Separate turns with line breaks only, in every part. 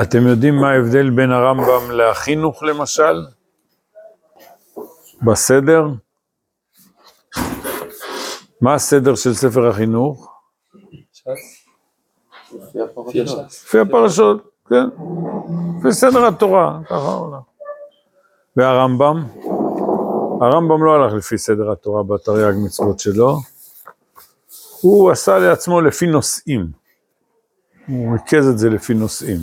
אתם יודעים מה ההבדל בין הרמב"ם לחינוך למשל? בסדר? מה הסדר של ספר החינוך? לפי הפרשות, כן. לפי סדר התורה, ככה עולה. והרמב"ם? הרמב"ם לא הלך לפי סדר התורה בתרי"ג מצוות שלו, הוא עשה לעצמו לפי נושאים. הוא ריכז את זה לפי נושאים.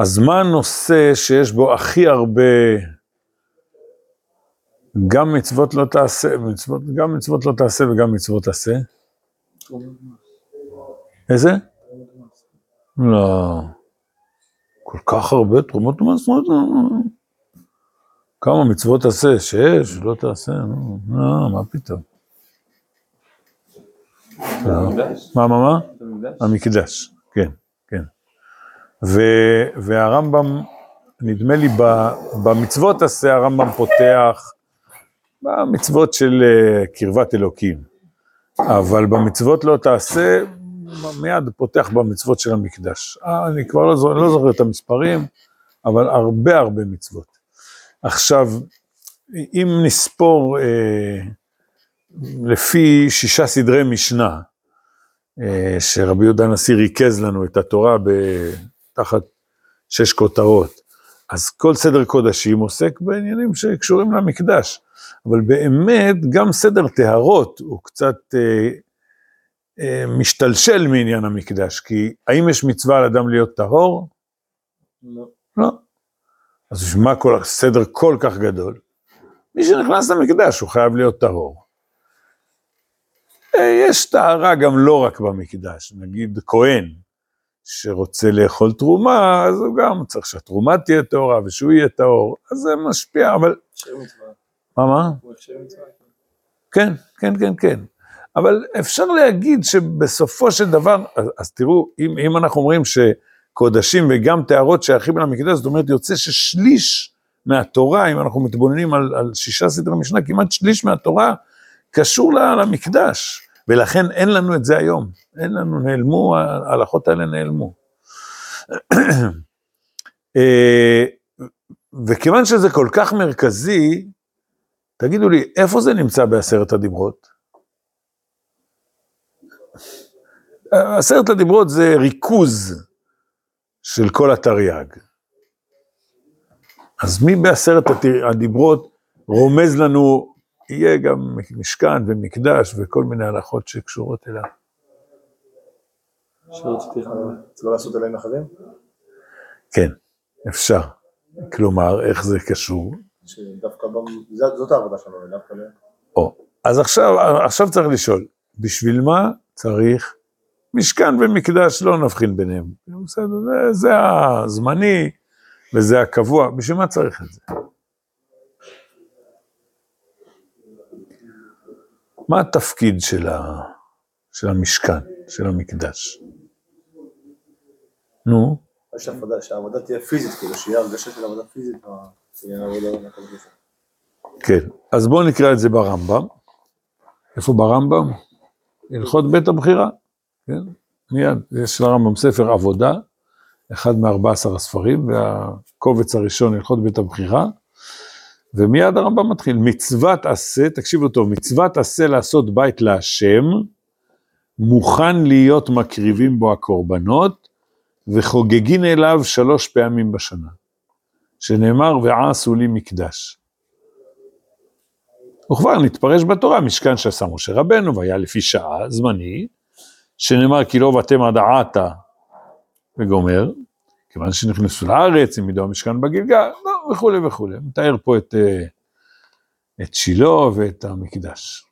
אז מה הנושא שיש בו הכי הרבה, גם מצוות לא תעשה, מצוות, גם מצוות לא תעשה וגם מצוות עשה? איזה? לא. כל כך הרבה תרומות ומסורת? כמה מצוות תעשה? שש? לא תעשה? לא, מה פתאום? מה, מה, מה? המקדש, כן, כן. והרמב"ם, נדמה לי במצוות עשה, הרמב"ם פותח במצוות של אה, קרבת אלוקים, אבל במצוות לא תעשה, מיד פותח במצוות של המקדש. אה, אני כבר לא, לא זוכר את המספרים, אבל הרבה הרבה מצוות. עכשיו, אם נספור אה, לפי שישה סדרי משנה, שרבי יהודה הנשיא ריכז לנו את התורה תחת שש כותרות, אז כל סדר קודשים עוסק בעניינים שקשורים למקדש, אבל באמת גם סדר טהרות הוא קצת אה, אה, משתלשל מעניין המקדש, כי האם יש מצווה על אדם להיות טהור?
לא.
לא. אז בשביל מה כל הסדר כל כך גדול? מי שנכנס למקדש הוא חייב להיות טהור. אה, יש טהרה גם לא רק במקדש, נגיד כהן שרוצה לאכול תרומה, אז הוא גם צריך שהתרומה תהיה טהורה ושהוא יהיה טהור, אז זה משפיע, אבל... מה, מה? כן, כן, כן, כן. אבל אפשר להגיד שבסופו של דבר, אז, אז תראו, אם, אם אנחנו אומרים שקודשים וגם טהרות שייכים למקדש, זאת אומרת, יוצא ששליש מהתורה, אם אנחנו מתבוננים על, על שישה סדרי משנה, כמעט שליש מהתורה קשור למקדש. ולכן אין לנו את זה היום, אין לנו, נעלמו, ההלכות האלה נעלמו. אה, וכיוון שזה כל כך מרכזי, תגידו לי, איפה זה נמצא בעשרת הדיברות? עשרת הדיברות זה ריכוז של כל התרי"ג. אז מי בעשרת הדיברות רומז לנו יהיה גם משכן ומקדש וכל מיני הלכות שקשורות אליו.
שרציתי לא לעשות עליהם אחרים?
כן, אפשר. כלומר, איך זה קשור?
שדווקא, זאת העבודה שלנו, דווקא ל...
או, אז עכשיו, עכשיו צריך לשאול, בשביל מה צריך משכן ומקדש, לא נבחין ביניהם. בסדר, זה, זה הזמני וזה הקבוע, בשביל מה צריך את זה? מה התפקיד של, ה, של המשכן, של המקדש? נו?
שהעבודה תהיה פיזית, כאילו שיהיה הרגשה של עבודה פיזית,
כן, אז בואו נקרא את זה ברמב"ם. איפה ברמב"ם? הלכות בית הבחירה, כן? מיד, יש לרמב"ם ספר עבודה, אחד מארבע עשר הספרים, והקובץ הראשון, הלכות בית הבחירה, ומיד הרמב"ם מתחיל, מצוות עשה, תקשיבו טוב, מצוות עשה לעשות בית להשם, מוכן להיות מקריבים בו הקורבנות, וחוגגין אליו שלוש פעמים בשנה, שנאמר ועשו לי מקדש. וכבר נתפרש בתורה, משכן שעשה משה רבנו, והיה לפי שעה, זמני, שנאמר כי לא ואתם עד עתה, וגומר, כיוון שנכנסו לארץ, הם ידעו המשכן בגלגל, לא, וכולי וכולי. מתאר פה את, אה, את שילה ואת המקדש.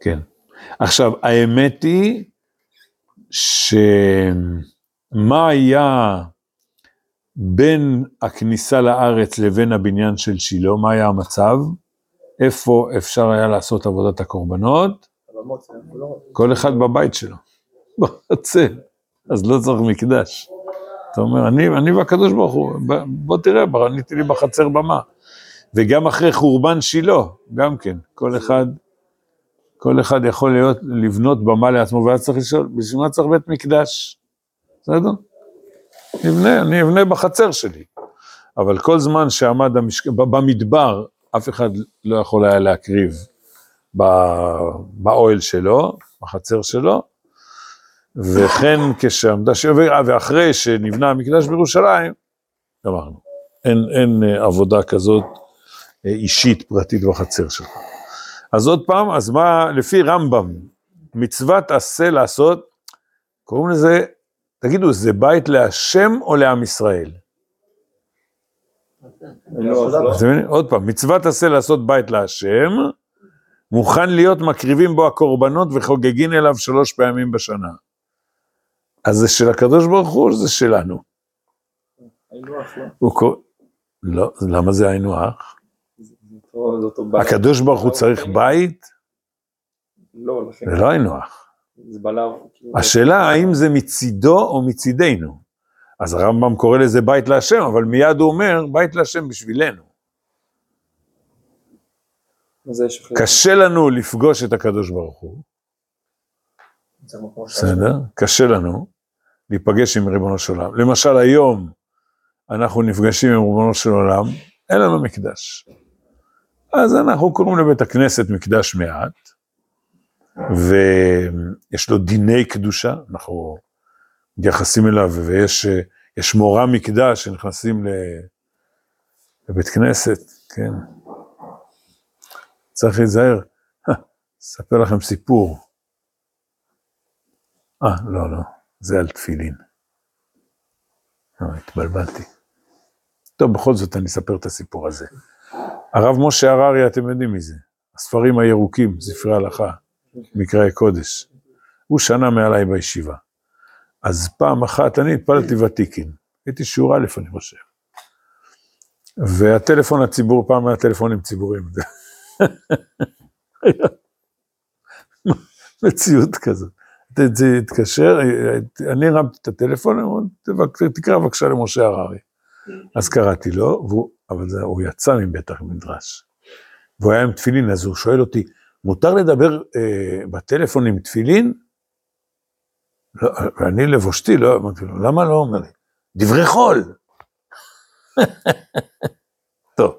כן. עכשיו, האמת היא שמה היה בין הכניסה לארץ לבין הבניין של שילה, מה היה המצב? איפה אפשר היה לעשות עבודת הקורבנות? כל אחד בבית שלו. רוצה, אז לא צריך מקדש. אתה אומר, אני, אני והקדוש ברוך הוא, בוא תראה, בניתי לי בחצר במה. וגם אחרי חורבן שילה, גם כן, כל אחד כל אחד יכול להיות, לבנות במה לעצמו, ואז צריך לשאול, בשביל מה צריך בית מקדש? בסדר? נבנה, אני אבנה בחצר שלי. אבל כל זמן שעמד המשק... במדבר, אף אחד לא יכול היה להקריב באוהל שלו, בחצר שלו, וכן כשעמדה, ש... ואחרי שנבנה המקדש בירושלים, גמרנו. אין, אין אה, עבודה כזאת אה, אישית, פרטית בחצר שלך. אז עוד פעם, אז מה, לפי רמב"ם, מצוות עשה לעשות, קוראים לזה, תגידו, זה בית להשם או לעם ישראל? עוד פעם, מצוות עשה לעשות בית להשם, מוכן להיות מקריבים בו הקורבנות וחוגגים אליו שלוש פעמים בשנה. אז זה של הקדוש ברוך הוא, זה שלנו. הוא קורא, לא, למה זה היינו הך? הקדוש ברוך הוא צריך בית?
לא, לכן.
זה לא היינו הך.
לה...
השאלה האם זה מצידו או מצידנו. אז הרמב"ם קורא לזה בית להשם, אבל מיד הוא אומר, בית להשם בשבילנו. קשה לנו לפגוש את הקדוש ברוך הוא, בסדר? קשה לנו להיפגש עם ריבונו של עולם. למשל היום אנחנו נפגשים עם ריבונו של עולם, אין לנו מקדש. אז אנחנו קוראים לבית הכנסת מקדש מעט, ויש לו דיני קדושה, אנחנו מתייחסים אליו, ויש יש מורה מקדש שנכנסים לבית כנסת, כן. צריך להיזהר. אספר לכם סיפור. אה, לא, לא, זה על תפילין. אה, התבלבלתי. טוב, בכל זאת אני אספר את הסיפור הזה. הרב משה הררי, אתם יודעים מי זה? הספרים הירוקים, ספרי הלכה, מקראי קודש. הוא שנה מעליי בישיבה. אז פעם אחת, אני התפללתי ותיקין, הייתי שיעור א', אני חושב. והטלפון הציבור, פעם היה טלפונים ציבוריים. מציאות כזאת. תתקשר, אני הרמתי את הטלפון, אמרו, "תבק- תקרא בבקשה למשה הררי. אז קראתי לו, והוא, אבל זה, הוא יצא מבית המדרש. והוא היה עם תפילין, אז הוא שואל אותי, מותר לדבר אה, בטלפון עם תפילין? לא, ואני לבושתי, לא, אמרתי לו, למה לא? אומר לי, דברי חול. טוב,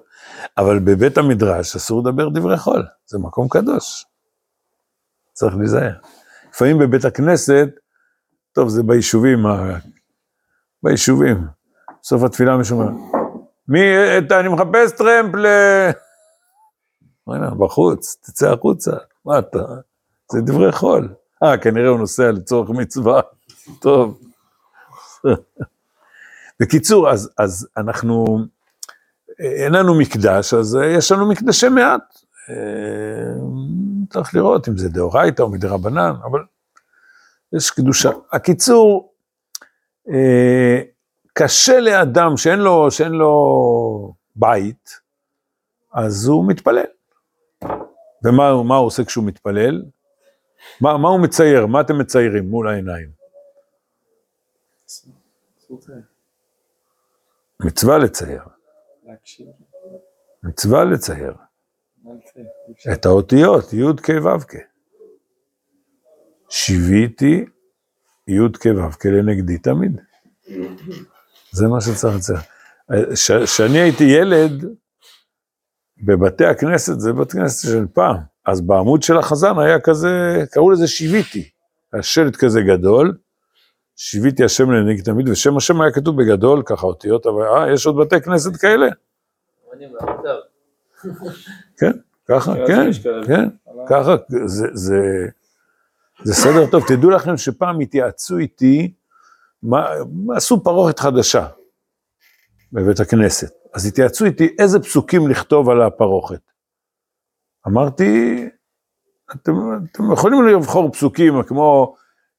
אבל בבית המדרש אסור לדבר דברי חול, זה מקום קדוש. צריך להיזהר. לפעמים בבית הכנסת, טוב, זה ביישובים, ה- ביישובים. בסוף התפילה מישהו אומר, מי, את, אני מחפש טרמפ ל... בחוץ, תצא החוצה, מה אתה? זה דברי חול. אה, כנראה הוא נוסע לצורך מצווה. טוב. בקיצור, אז, אז אנחנו, אין לנו מקדש, אז אה, יש לנו מקדשי מעט. צריך לראות אם זה דאורייתא או מדרבנן, אבל יש קדושה. הקיצור, אה, קשה לאדם שאין לו, שאין לו בית, אז הוא מתפלל. ומה מה הוא עושה כשהוא מתפלל? מה, מה הוא מצייר? מה אתם מציירים מול העיניים? מצווה לצייר. מצווה לצייר.
מה זה? אי אפשר.
את האותיות, י' כ'. שיוויתי י' כ' לנגדי תמיד. זה מה שצריך לצייר. כשאני הייתי ילד, בבתי הכנסת, זה בית כנסת של פעם, אז בעמוד של החזן היה כזה, קראו לזה שיוויתי. היה שלט כזה גדול, שיוויתי השם לנגד תמיד, ושם השם היה כתוב בגדול, ככה אותיות, אבל אה, יש עוד בתי כנסת כאלה? כן, ככה,
כן,
כן. כן, ככה, זה, זה, זה סדר טוב. תדעו לכם שפעם התייעצו איתי, מה, עשו פרוכת חדשה בבית הכנסת. אז התייעצו איתי איזה פסוקים לכתוב על הפרוכת. אמרתי, אתם, אתם יכולים לבחור פסוקים כמו,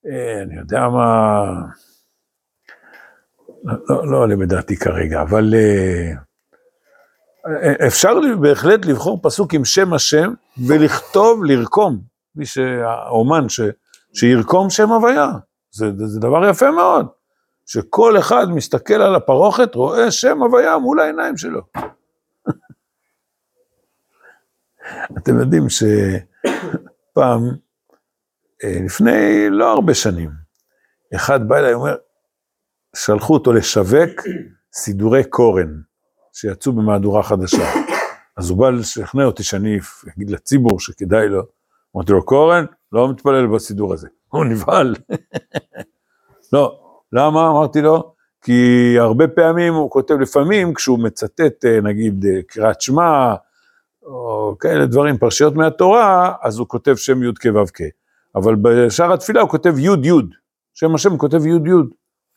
אה, אני יודע מה, לא, לא, לא עולה בדעתי כרגע, אבל אה, אפשר בהחלט לבחור פסוק עם שם השם ולכתוב, לרקום, מי שהאומן ש, שירקום שם הוויה, זה, זה, זה דבר יפה מאוד, שכל אחד מסתכל על הפרוכת, רואה שם הוויה מול העיניים שלו. אתם יודעים פעם, אה, לפני לא הרבה שנים, אחד בא אליי, אומר, שלחו אותו לשווק סידורי קורן, שיצאו במהדורה חדשה. אז הוא בא לשכנע אותי שאני אגיד לציבור שכדאי לו. אמרתי לו, קורן, לא מתפלל בסידור הזה. הוא נבהל. לא, למה? אמרתי לו, כי הרבה פעמים הוא כותב לפעמים, כשהוא מצטט אה, נגיד אה, קריאת שמע, או כאלה דברים, פרשיות מהתורה, אז הוא כותב שם י' כו' כ'. אבל בשאר התפילה הוא כותב י' י', שם השם הוא כותב י' י'.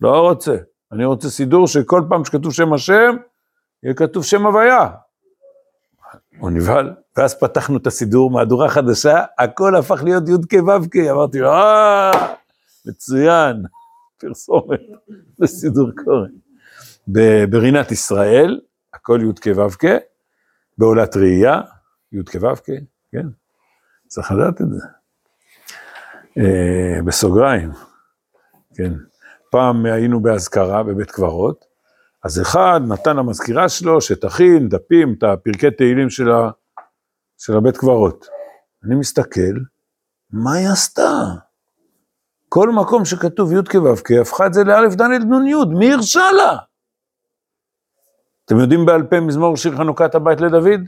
לא רוצה, אני רוצה סידור שכל פעם שכתוב שם השם, יהיה כתוב שם הוויה. הוא נבהל, ואז פתחנו את הסידור, מהדורה חדשה, הכל הפך להיות י' כו' כ', אמרתי לו, אה, מצוין, פרסומת לסידור קורן. ב- ברינת ישראל, הכל י' כו' כ', בעולת ראייה, י' כו' כ', כן, צריך לדעת את זה. אה, בסוגריים, כן. פעם היינו באזכרה בבית קברות, אז אחד נתן למזכירה שלו שתכין דפים, את הפרקי תהילים של, ה, של הבית קברות. אני מסתכל, מה היא עשתה? כל מקום שכתוב י' כו' כ', הפכה את זה לאלף ד' נ' י', מי הרשה לה? אתם יודעים בעל פה מזמור שיר חנוכת הבית לדוד?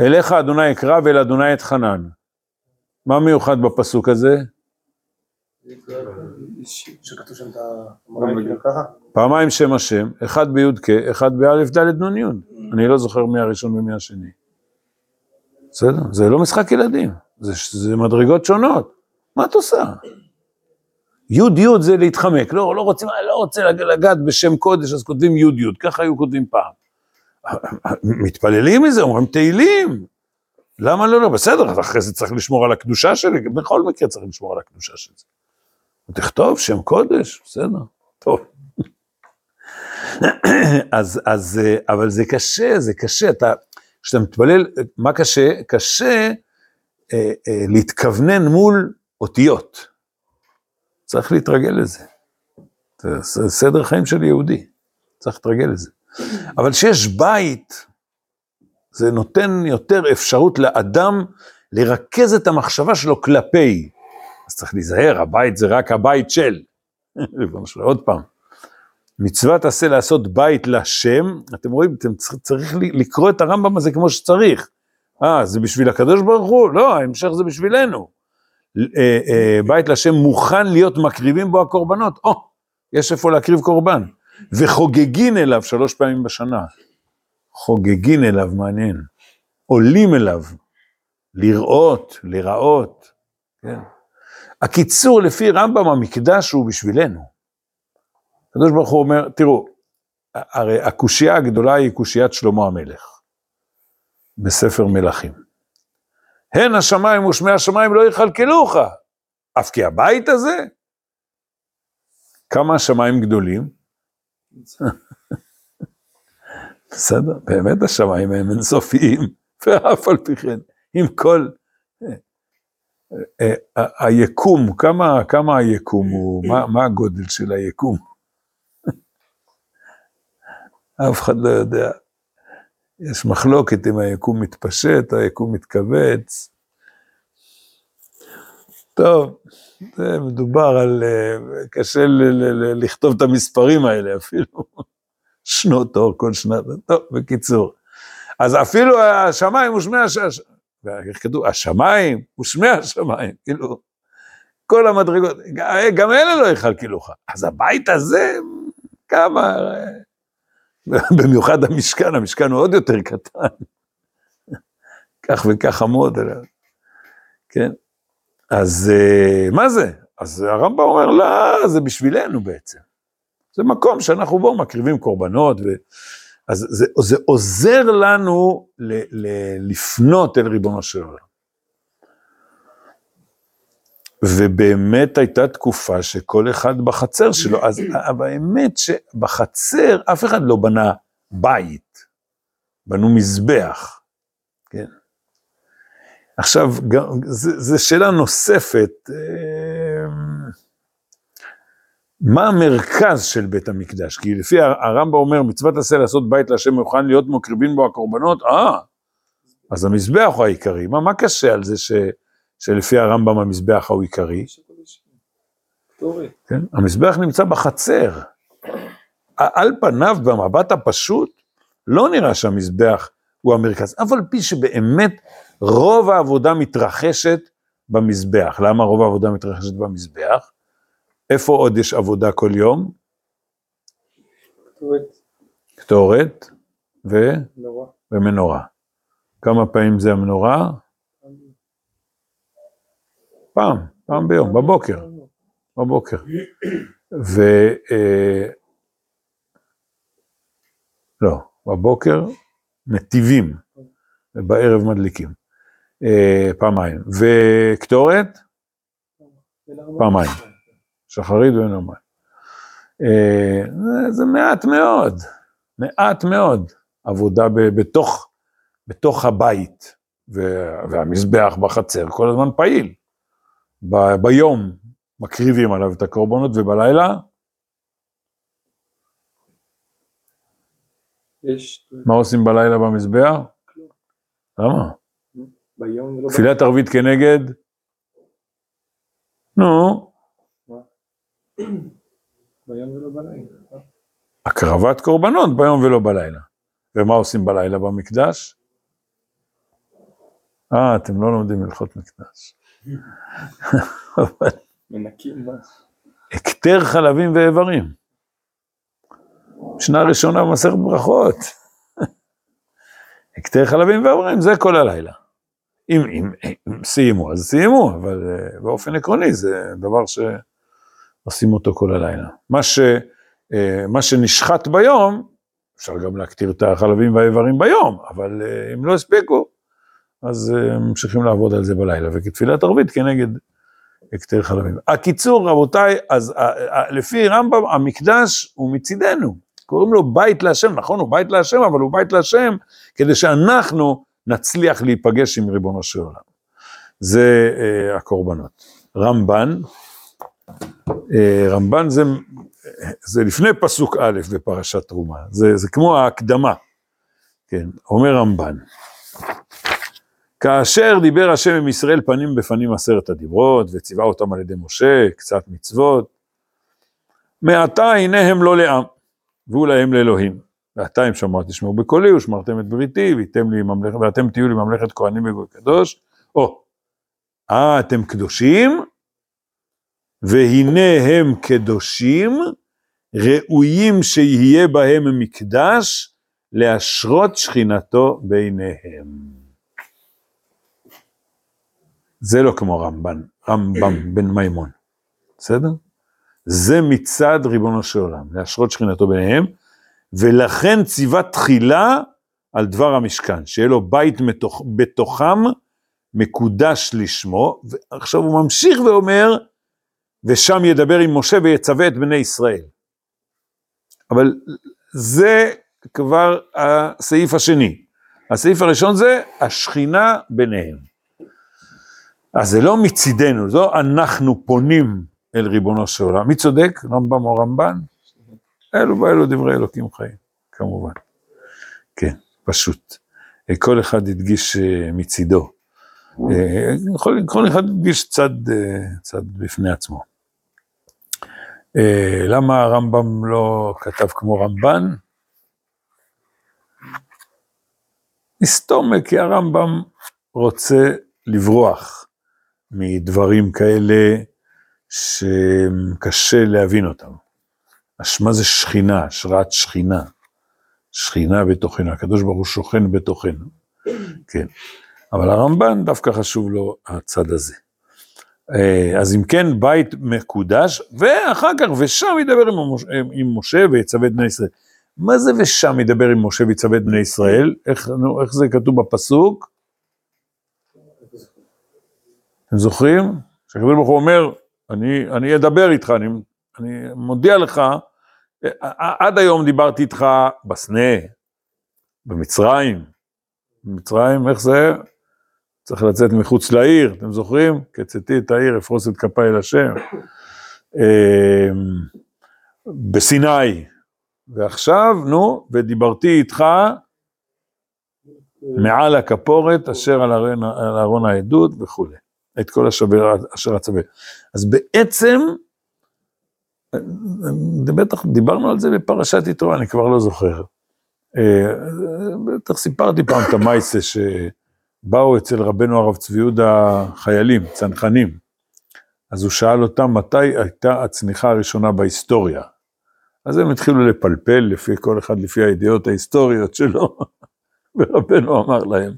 אליך אדוני אקרא ואל אדוני אתחנן. מה מיוחד בפסוק הזה?
שכתוב שם את ככה?
פעמיים שם השם, אחד בי"ק, אחד באלף ד' נ' י'. אני לא זוכר מי הראשון ומי השני. בסדר? זה לא משחק ילדים, זה, זה מדרגות שונות. מה את עושה? י' י' זה להתחמק, לא, לא רוצים, לא רוצה לג- לגעת בשם קודש, אז כותבים י' י', ככה היו כותבים פעם. מתפללים מזה, אומרים תהילים. למה לא, לא, בסדר, אחרי זה צריך לשמור על הקדושה שלי, בכל מקרה צריך לשמור על הקדושה של זה. תכתוב שם קודש, בסדר, טוב. אז, אז, אה, אבל זה קשה, זה קשה, אתה, כשאתה מתפלל, מה קשה? קשה אה, אה, להתכוונן מול אותיות. צריך להתרגל לזה. זה סדר חיים של יהודי, צריך להתרגל לזה. אבל כשיש בית, זה נותן יותר אפשרות לאדם לרכז את המחשבה שלו כלפי. אז צריך להיזהר, הבית זה רק הבית של. עוד פעם. מצוות עשה לעשות בית לשם, אתם רואים, אתם צריך, צריך לקרוא את הרמב"ם הזה כמו שצריך. אה, זה בשביל הקדוש ברוך הוא? לא, ההמשך זה בשבילנו. אה, אה, בית לשם מוכן להיות מקריבים בו הקורבנות. או, יש איפה להקריב קורבן. וחוגגין אליו שלוש פעמים בשנה. חוגגין אליו, מעניין. עולים אליו. לראות, לראות. כן. הקיצור, לפי רמב"ם, המקדש הוא בשבילנו. הקדוש ברוך הוא אומר, תראו, הרי הקושייה הגדולה היא קושיית שלמה המלך, בספר מלכים. הן השמיים ושמי השמיים לא יכלכלוך, אף כי הבית הזה, כמה השמיים גדולים? בסדר, באמת השמיים הם אינסופיים, ואף על פי כן, עם כל... אה, ה- היקום, כמה, היקום הוא, מה הגודל של היקום? אף אחד לא יודע. יש מחלוקת אם היקום מתפשט, היקום מתכווץ. טוב, זה מדובר על, אה, קשה ל- ל- ל- לכתוב את המספרים האלה אפילו. שנות אור כל שנת, טוב, בקיצור. אז אפילו השמיים ושמי השמיים, איך כתוב? השמיים ושמי השמיים, כאילו, כל המדרגות, גם אלה לא יכלכלוך. אז הבית הזה, כמה, במיוחד המשכן, המשכן הוא עוד יותר קטן. כך וכך עמוד. כן? אז אה, מה זה? אז הרמב"ם אומר, לא, זה בשבילנו בעצם. זה מקום שאנחנו בו מקריבים קורבנות, ו... אז זה, זה עוזר לנו ל, ל, לפנות אל ריבונו של עולם. ובאמת הייתה תקופה שכל אחד בחצר שלו, אז האמת שבחצר אף אחד לא בנה בית, בנו מזבח, כן? עכשיו, גם, זה שאלה נוספת, אה, מה המרכז של בית המקדש? כי לפי הרמב"ם אומר, מצוות עשה לעשות בית להשם מוכן להיות מקריבין בו הקורבנות, אה, אז המזבח הוא העיקרי. מה, מה קשה על זה ש, שלפי הרמב"ם המזבח הוא עיקרי? כן? המזבח נמצא בחצר. על פניו, במבט הפשוט, לא נראה שהמזבח הוא המרכז, אף על פי שבאמת רוב העבודה מתרחשת במזבח. למה רוב העבודה מתרחשת במזבח? איפה עוד יש עבודה כל יום?
קטורת.
קטורת ו...
נורא.
ומנורה. כמה פעמים זה המנורה? פעם, פעם ביום, בבוקר, בבוקר. ו... אה, לא, בבוקר נתיבים, ובערב מדליקים. אה, פעמיים. וקטורת? פעמיים. שחרית ונאמן. אה, זה- מעט מאוד, מעט מאוד עבודה בתוך, בתוך הבית, וה- והמזבח בחצר כל הזמן פעיל. ב- ביום מקריבים עליו את הקורבנות, ובלילה,
יש
מה עושים בלילה במזבח?
כלום.
למה?
ביום
תפילת ערבית כנגד? נו,
ביום ולא בלילה.
הקרבת קורבנות ביום ולא בלילה. ומה עושים בלילה במקדש? אה, אתם לא לומדים הלכות מקדש. אבל
מנקים מה?
הקטר חלבים ואיברים. משנה ראשונה במסכת ברכות. הקטר חלבים ואיברים, זה כל הלילה. אם, אם, אם סיימו, אז סיימו, אבל אה, באופן עקרוני זה דבר שעושים אותו כל הלילה. מה, ש, אה, מה שנשחט ביום, אפשר גם להקטיר את החלבים והאיברים ביום, אבל אה, אם לא הספיקו, אז אה, ממשיכים לעבוד על זה בלילה, וכתפילת ערבית כנגד הקטר חלבים. הקיצור, רבותיי, אז אה, אה, לפי רמב"ם, המקדש הוא מצידנו. קוראים לו בית להשם, נכון, הוא בית להשם, אבל הוא בית להשם כדי שאנחנו נצליח להיפגש עם ריבונו של עולם. זה אה, הקורבנות. רמב"ן, אה, רמב"ן זה, זה לפני פסוק א' בפרשת תרומה, זה, זה כמו ההקדמה, כן, אומר רמב"ן. כאשר דיבר השם עם ישראל פנים בפנים עשרת הדיברות, וציווה אותם על ידי משה, קצת מצוות, מעתה הנה הם לא לעם, והוא להם לאלוהים. ועתה אם שמוע תשמעו בקולי, ושמרתם את בריתי, ממלכת, ואתם תהיו לי ממלכת כהנים וגוי קדוש. או, אה, אתם קדושים, והנה הם קדושים, ראויים שיהיה בהם מקדש, להשרות שכינתו ביניהם. זה לא כמו רמב"ן, רמב"ם בן מימון, בסדר? זה מצד ריבונו של עולם, להשרות שכינתו ביניהם, ולכן ציווה תחילה על דבר המשכן, שיהיה לו בית מתוך, בתוכם מקודש לשמו, ועכשיו הוא ממשיך ואומר, ושם ידבר עם משה ויצווה את בני ישראל. אבל זה כבר הסעיף השני. הסעיף הראשון זה השכינה ביניהם. אז זה לא מצידנו, זו אנחנו פונים אל ריבונו של עולם. מי צודק, רמב"ם או רמב"ן? אלו באלו דברי אלוקים חיים, כמובן. כן, פשוט. כל אחד הדגיש אה, מצידו. אה, כל, כל אחד הדגיש צד, אה, צד בפני עצמו. אה, למה הרמב"ם לא כתב כמו רמב"ן? מסתומה, כי הרמב"ם רוצה לברוח מדברים כאלה שקשה להבין אותם. הש- מה זה שכינה? השראת שכינה. שכינה בתוכנו, הקדוש ברוך הוא שוכן בתוכנו. כן. אבל הרמב"ן דווקא חשוב לו הצד הזה. אה, אז אם כן, בית מקודש, ואחר כך, ושם ידבר עם, המוש, עם משה ויצווה את בני ישראל. מה זה ושם ידבר עם משה ויצווה את בני ישראל? איך, נו, איך זה כתוב בפסוק? אתם זוכרים? שהקדוש ברוך הוא אומר, אני, אני אדבר איתך, אני, אני מודיע לך, אה, עד היום דיברתי איתך בסנה, במצרים. במצרים, איך זה? צריך לצאת מחוץ לעיר, אתם זוכרים? כצאתי את העיר, אפרוס את כפיי אל השם. אמ, בסיני. ועכשיו, נו, ודיברתי איתך מעל הכפורת אשר על ארון העדות וכולי. את כל השבר אשר אצווה. אז בעצם, אה, בטח דיברנו על זה בפרשת יתרו, אני כבר לא זוכר. אה, בטח סיפרתי פעם את המייסה שבאו אצל רבנו הרב צבי יהודה חיילים, צנחנים. אז הוא שאל אותם מתי הייתה הצניחה הראשונה בהיסטוריה. אז הם התחילו לפלפל לפי כל אחד לפי הידיעות ההיסטוריות שלו, ורבנו אמר להם,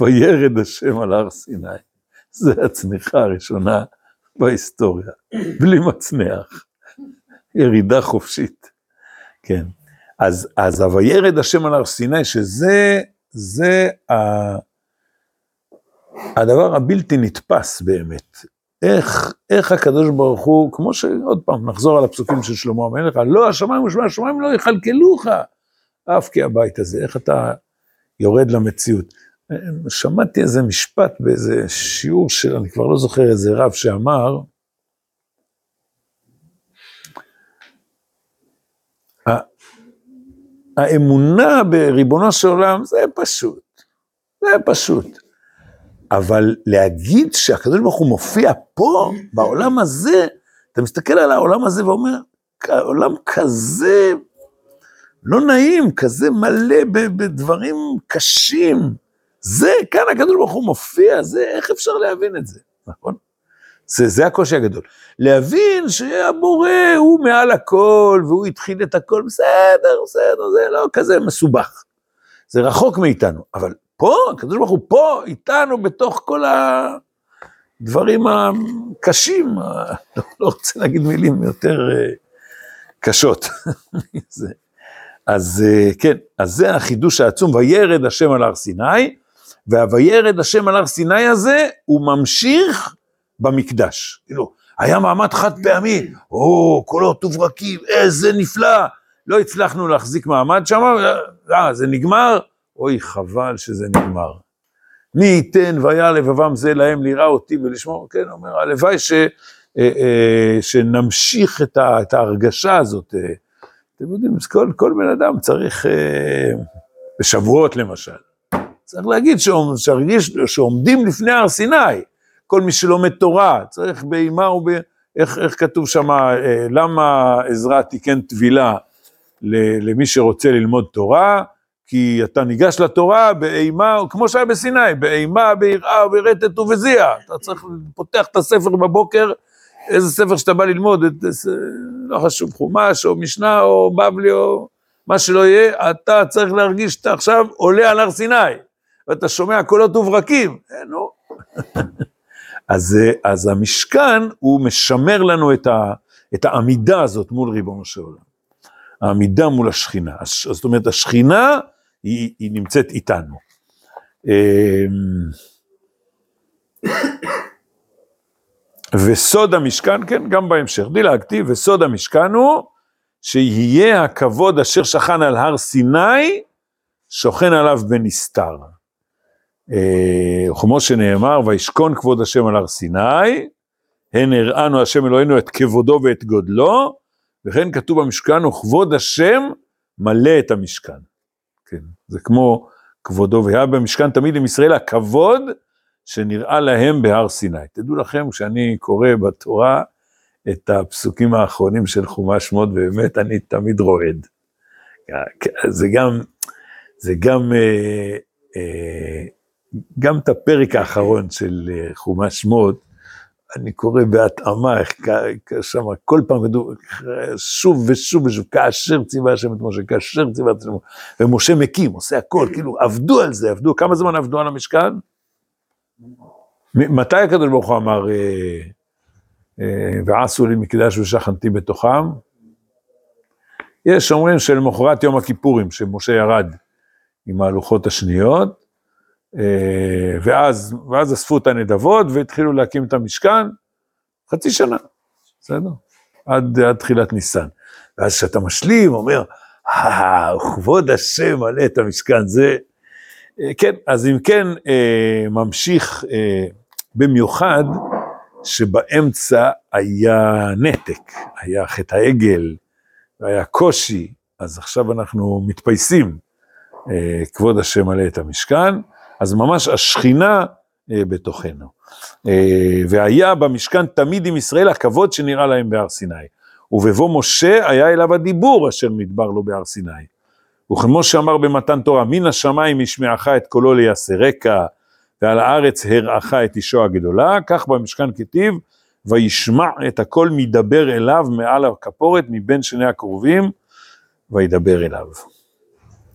וירד השם על הר סיני. זה הצניחה הראשונה בהיסטוריה, בלי מצנח, ירידה חופשית. כן. אז, אז הוירד השם על הר סיני, שזה, זה ה, הדבר הבלתי נתפס באמת. איך, איך הקדוש ברוך הוא, כמו שעוד פעם, נחזור על הפסוקים של שלמה המלך, לא השמיים ושמיים, השמיים לא יכלכלוך, אף כי הבית הזה, איך אתה יורד למציאות. שמעתי איזה משפט באיזה שיעור של, אני כבר לא זוכר איזה רב שאמר, האמונה בריבונו של עולם זה פשוט, זה פשוט. אבל להגיד שהקדוש ברוך הוא מופיע פה, בעולם הזה, אתה מסתכל על העולם הזה ואומר, עולם כזה לא נעים, כזה מלא בדברים קשים. זה, כאן הקדוש ברוך הוא מופיע, זה, איך אפשר להבין את זה, נכון? זה, זה הקושי הגדול. להבין שהבורא הוא מעל הכל, והוא התחיל את הכל, בסדר, בסדר, זה לא כזה מסובך. זה רחוק מאיתנו, אבל פה, הקדוש ברוך הוא פה, איתנו, בתוך כל הדברים הקשים, לא, רוצה להגיד מילים יותר אה, קשות. אז אה, כן, אז זה החידוש העצום, וירד השם על הר סיני, והוירד השם על הר סיני הזה, הוא ממשיך במקדש. כאילו, היה מעמד חד פעמי, או, קולות וברקים, איזה נפלא. לא הצלחנו להחזיק מעמד שם, אה, זה נגמר, אוי, חבל שזה נגמר. מי ייתן והיה לבבם זה להם ליראה אותי ולשמור, כן, אומר, הלוואי ש, אה, אה, שנמשיך את, ה, את ההרגשה הזאת. אתם יודעים, כל, כל בן אדם צריך, אה, בשבועות למשל, צריך להגיד שהרגיש שעומדים לפני הר סיני, כל מי שלומד תורה, צריך באימה וב... איך, איך כתוב שם, אה, למה עזרא תיקן טבילה למי שרוצה ללמוד תורה? כי אתה ניגש לתורה באימה, כמו שהיה בסיני, באימה, ביראה, ברטט ובזיע. אתה צריך, פותח את הספר בבוקר, איזה ספר שאתה בא ללמוד, את, לא חשוב, חומש או משנה או בבלי או מה שלא יהיה, אתה צריך להרגיש שאתה עכשיו עולה על הר סיני, ואתה שומע קולות וברקים. אה, נו. אז, אה, אז המשכן, הוא משמר לנו את, ה, את העמידה הזאת מול ריבונו של עולם. העמידה מול השכינה. זאת אומרת, השכינה היא, היא נמצאת איתנו. אמ, וסוד המשכן, כן, גם בהמשך, דילגתי, וסוד המשכן הוא שיהיה הכבוד אשר שכן על הר סיני, שוכן עליו בנסתר. אה, כמו שנאמר, וישכון כבוד השם על הר סיני, הן הראנו השם אלוהינו את כבודו ואת גודלו, וכן כתוב במשכן, וכבוד השם מלא את המשכן. כן, זה כמו כבודו, והיה במשכן תמיד עם ישראל הכבוד שנראה להם בהר סיני. תדעו לכם, כשאני קורא בתורה את הפסוקים האחרונים של חומש שמות, באמת אני תמיד רועד. זה גם, זה גם, אה, אה, גם את הפרק האחרון של אה, חומש שמות, אני קורא בהתאמה, איך שם כל פעם שוב ושוב ושוב, כאשר ציווה השם את משה, כאשר ציווה את השם, ומשה מקים, עושה הכל, כאילו עבדו על זה, עבדו, כמה זמן עבדו על המשכן? מתי הקדוש ברוך הוא אמר, אה, אה, ועשו לי מקדש ושכנתי בתוכם? יש אומרים שלמחרת יום הכיפורים, שמשה ירד עם ההלוכות השניות, ואז, ואז אספו את הנדבות והתחילו להקים את המשכן, חצי שנה, בסדר? עד, עד תחילת ניסן. ואז כשאתה משלים, אומר, אה, כבוד השם מלא את המשכן, זה... אה, כן, אז אם כן, אה, ממשיך אה, במיוחד, שבאמצע היה נתק, היה חטא העגל, והיה קושי, אז עכשיו אנחנו מתפייסים. אה, כבוד השם מלא את המשכן, אז ממש השכינה אה, בתוכנו. אה, והיה במשכן תמיד עם ישראל הכבוד שנראה להם בהר סיני. ובבוא משה היה אליו הדיבור אשר נדבר לו בהר סיני. וכמו שאמר במתן תורה, מן השמיים ישמעך את קולו ליסרקה, ועל הארץ הראך את אישו הגדולה, כך במשכן כתיב, וישמע את הקול מדבר אליו מעל הכפורת מבין שני הקרובים, וידבר אליו.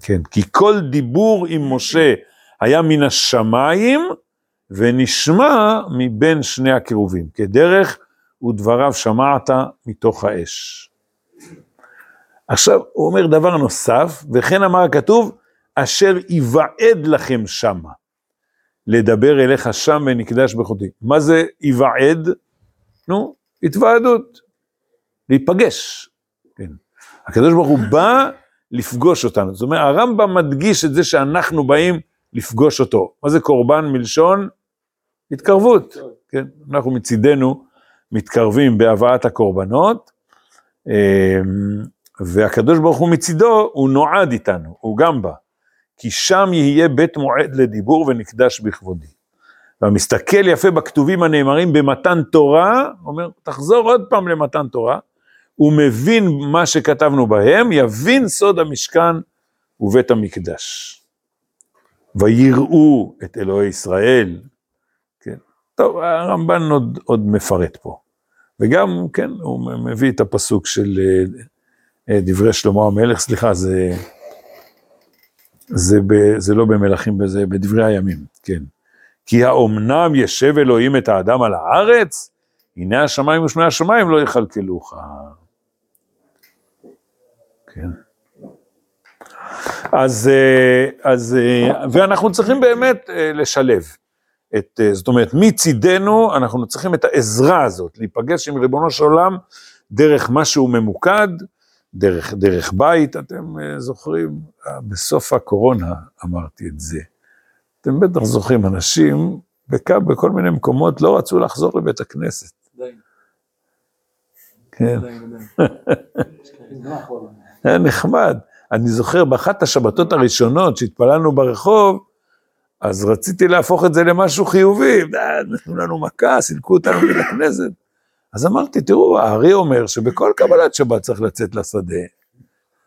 כן, כי כל דיבור עם משה היה מן השמיים, ונשמע מבין שני הקירובים, כדרך ודבריו שמעת מתוך האש. עכשיו, הוא אומר דבר נוסף, וכן אמר הכתוב, אשר יוועד לכם שמה, לדבר אליך שם ונקדש בחוטי. מה זה יוועד? נו, התוועדות, להיפגש. כן. הקדוש ברוך הוא בא לפגוש אותנו. זאת אומרת, הרמב"ם מדגיש את זה שאנחנו באים לפגוש אותו. מה זה קורבן מלשון? התקרבות. כן, אנחנו מצידנו מתקרבים בהבאת הקורבנות, אמ, והקדוש ברוך הוא מצידו, הוא נועד איתנו, הוא גם בא. כי שם יהיה בית מועד לדיבור ונקדש בכבודי. והמסתכל יפה בכתובים הנאמרים במתן תורה, אומר, תחזור עוד פעם למתן תורה, הוא מבין מה שכתבנו בהם, יבין סוד המשכן ובית המקדש. ויראו את אלוהי ישראל, כן. טוב, הרמב"ן עוד, עוד מפרט פה. וגם, כן, הוא מביא את הפסוק של אה, אה, דברי שלמה המלך, סליחה, זה, זה, ב, זה לא במלכים, זה בדברי הימים, כן. כי האומנם ישב אלוהים את האדם על הארץ? הנה השמיים ושמי השמיים לא יכלכלוך. כן. אז, אה, אז, אה, ואנחנו צריכים באמת אה, לשלב. את, זאת אומרת, מצידנו אנחנו צריכים את העזרה הזאת, להיפגש עם ריבונו של עולם דרך משהו ממוקד, דרך, דרך בית, אתם זוכרים, בסוף הקורונה אמרתי את זה. אתם בטח זוכרים, אנשים בקו בכל מיני מקומות לא רצו לחזור לבית הכנסת. כן. היה נחמד. אני זוכר באחת השבתות הראשונות שהתפללנו ברחוב, אז רציתי להפוך את זה למשהו חיובי, נתנו לנו מכה, סילקו אותנו מן הכנסת. אז אמרתי, תראו, הארי אומר שבכל קבלת שבת צריך לצאת לשדה.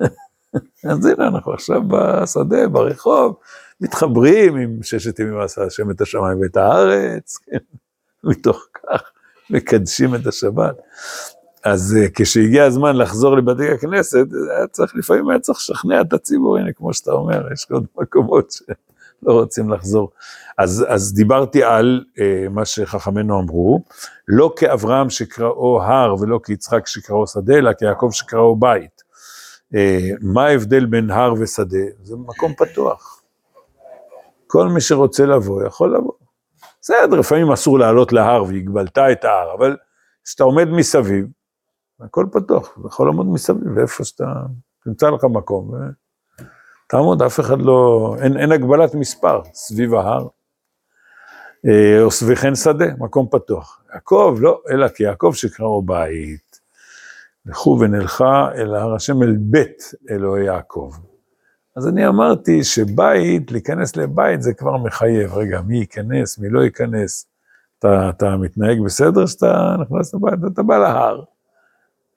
אז הנה, אנחנו עכשיו בשדה, ברחוב, מתחברים עם ששת ימים עשה השם את השמיים ואת הארץ, מתוך כך מקדשים את השבת. אז uh, כשהגיע הזמן לחזור לבתי הכנסת, היה צריך, לפעמים היה צריך לשכנע את הציבור, הנה, כמו שאתה אומר, יש עוד מקומות שלא רוצים לחזור. אז, אז דיברתי על uh, מה שחכמינו אמרו, לא כאברהם שקראו הר ולא כיצחק שקראו שדה, אלא כיעקב שקראו בית. Uh, מה ההבדל בין הר ושדה? זה מקום פתוח. כל מי שרוצה לבוא, יכול לבוא. בסדר, לפעמים אסור לעלות להר והגבלת את ההר, אבל כשאתה עומד מסביב, הכל פתוח, אתה יכול לעמוד מסביב, ואיפה שאתה, תמצא לך מקום, תעמוד, אף אחד לא, אין, אין הגבלת מספר סביב ההר. אה, או סביכן שדה, מקום פתוח. יעקב, לא, אלא כי יעקב שקראו בית. לכו ונלכה אל הר השם אל בית אלוהי יעקב. אז אני אמרתי שבית, להיכנס לבית זה כבר מחייב. רגע, מי ייכנס, מי לא ייכנס? אתה, אתה מתנהג בסדר שאתה נכנס לבית, אתה בא להר.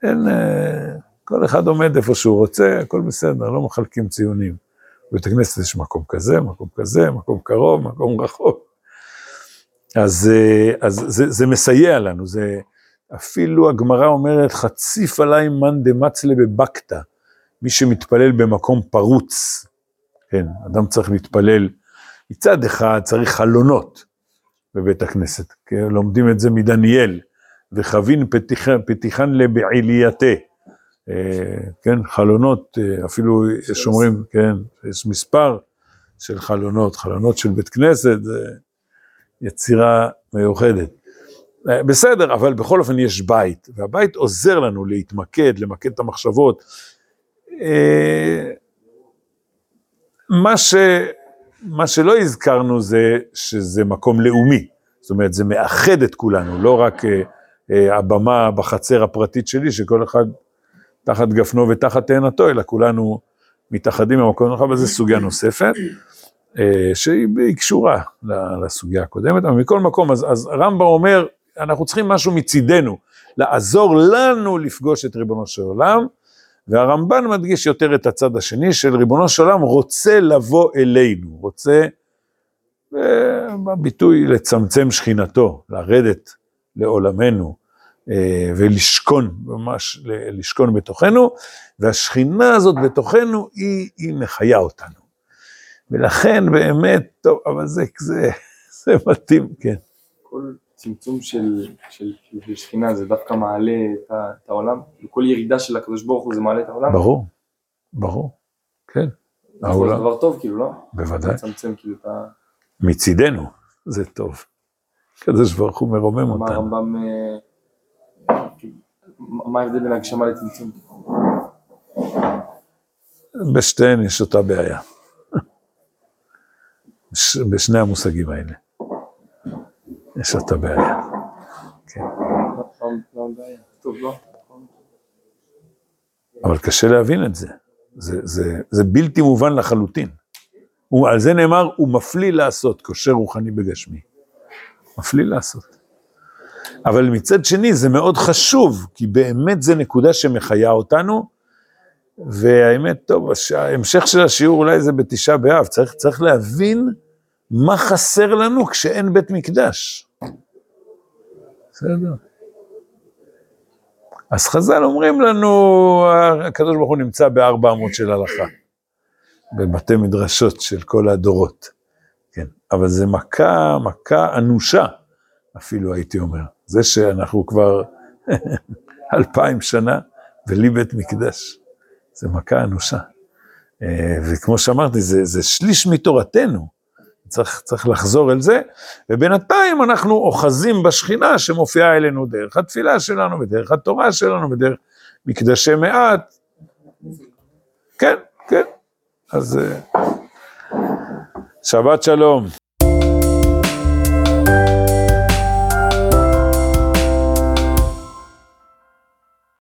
אין, אה, כל אחד עומד איפה שהוא רוצה, הכל בסדר, לא מחלקים ציונים. בבית הכנסת יש מקום כזה, מקום כזה, מקום קרוב, מקום רחוק. אז, אה, אז זה, זה מסייע לנו, זה אפילו הגמרא אומרת, חציף עליי מאן דמצלה בבקתא, מי שמתפלל במקום פרוץ, כן, אדם צריך להתפלל, מצד אחד צריך חלונות בבית הכנסת, כן, לומדים את זה מדניאל, וחבין פתיחן, לבעילייתה. אה, כן, חלונות, אה, אפילו יש אומרים, כן, יש מספר של חלונות, חלונות של בית כנסת, יצירה מיוחדת. אה, בסדר, אבל בכל אופן יש בית, והבית עוזר לנו להתמקד, למקד את המחשבות. מה, ש, מה שלא הזכרנו זה שזה מקום לאומי, זאת אומרת, זה מאחד את כולנו, לא רק הבמה בחצר הפרטית שלי, שכל אחד תחת גפנו ותחת תאנתו, אלא כולנו מתאחדים במקום אחד, אבל זו סוגיה נוספת, אה, שהיא היא קשורה לסוגיה הקודמת, אבל מכל מקום, אז, אז רמב"ם אומר, אנחנו צריכים משהו מצידנו, לעזור לנו לפגוש את ריבונו של עולם, והרמב"ן מדגיש יותר את הצד השני של ריבונו של עולם רוצה לבוא אלינו, רוצה, אה, בביטוי לצמצם שכינתו, לרדת לעולמנו אה, ולשכון, ממש לשכון בתוכנו, והשכינה הזאת בתוכנו היא, היא מחיה אותנו. ולכן באמת, טוב, אבל זה, זה, זה מתאים, כן.
כל צמצום של, של, של שכינה זה דווקא מעלה את, את העולם, וכל ירידה של הקדוש ברוך הוא זה מעלה את העולם.
ברור, ברור, כן,
זה. דבר טוב כאילו, לא?
בוודאי.
לצמצם כאילו את ה...
מצידנו, זה טוב. הקדוש ברוך הוא מרומם
מה
אותנו.
הרמב"ם... אה, כאילו, מה ההבדל בין הגשמה לצמצום?
בשתיהן יש אותה בעיה. בש- בשני המושגים האלה. יש אותה בעיה. כן.
לא?
אבל קשה להבין את זה. זה, זה, זה בלתי מובן לחלוטין. הוא, על זה נאמר, הוא מפליא לעשות, כושר רוחני בגשמי. מפליא לעשות. אבל מצד שני, זה מאוד חשוב, כי באמת זה נקודה שמחיה אותנו, והאמת, טוב, ההמשך של השיעור אולי זה בתשעה באב, צריך, צריך להבין מה חסר לנו כשאין בית מקדש. בסדר. אז חז"ל אומרים לנו, הקדוש ברוך הוא נמצא בארבע אמות של הלכה, בבתי מדרשות של כל הדורות, כן, אבל זה מכה, מכה אנושה, אפילו הייתי אומר, זה שאנחנו כבר אלפיים שנה בלי בית מקדש, זה מכה אנושה. אה, וכמו שאמרתי, זה, זה שליש מתורתנו, צריך, צריך לחזור אל זה, ובינתיים אנחנו אוחזים בשכינה שמופיעה אלינו דרך התפילה שלנו, ודרך התורה שלנו, ודרך מקדשי מעט. כן, כן. אז אה, שבת שלום.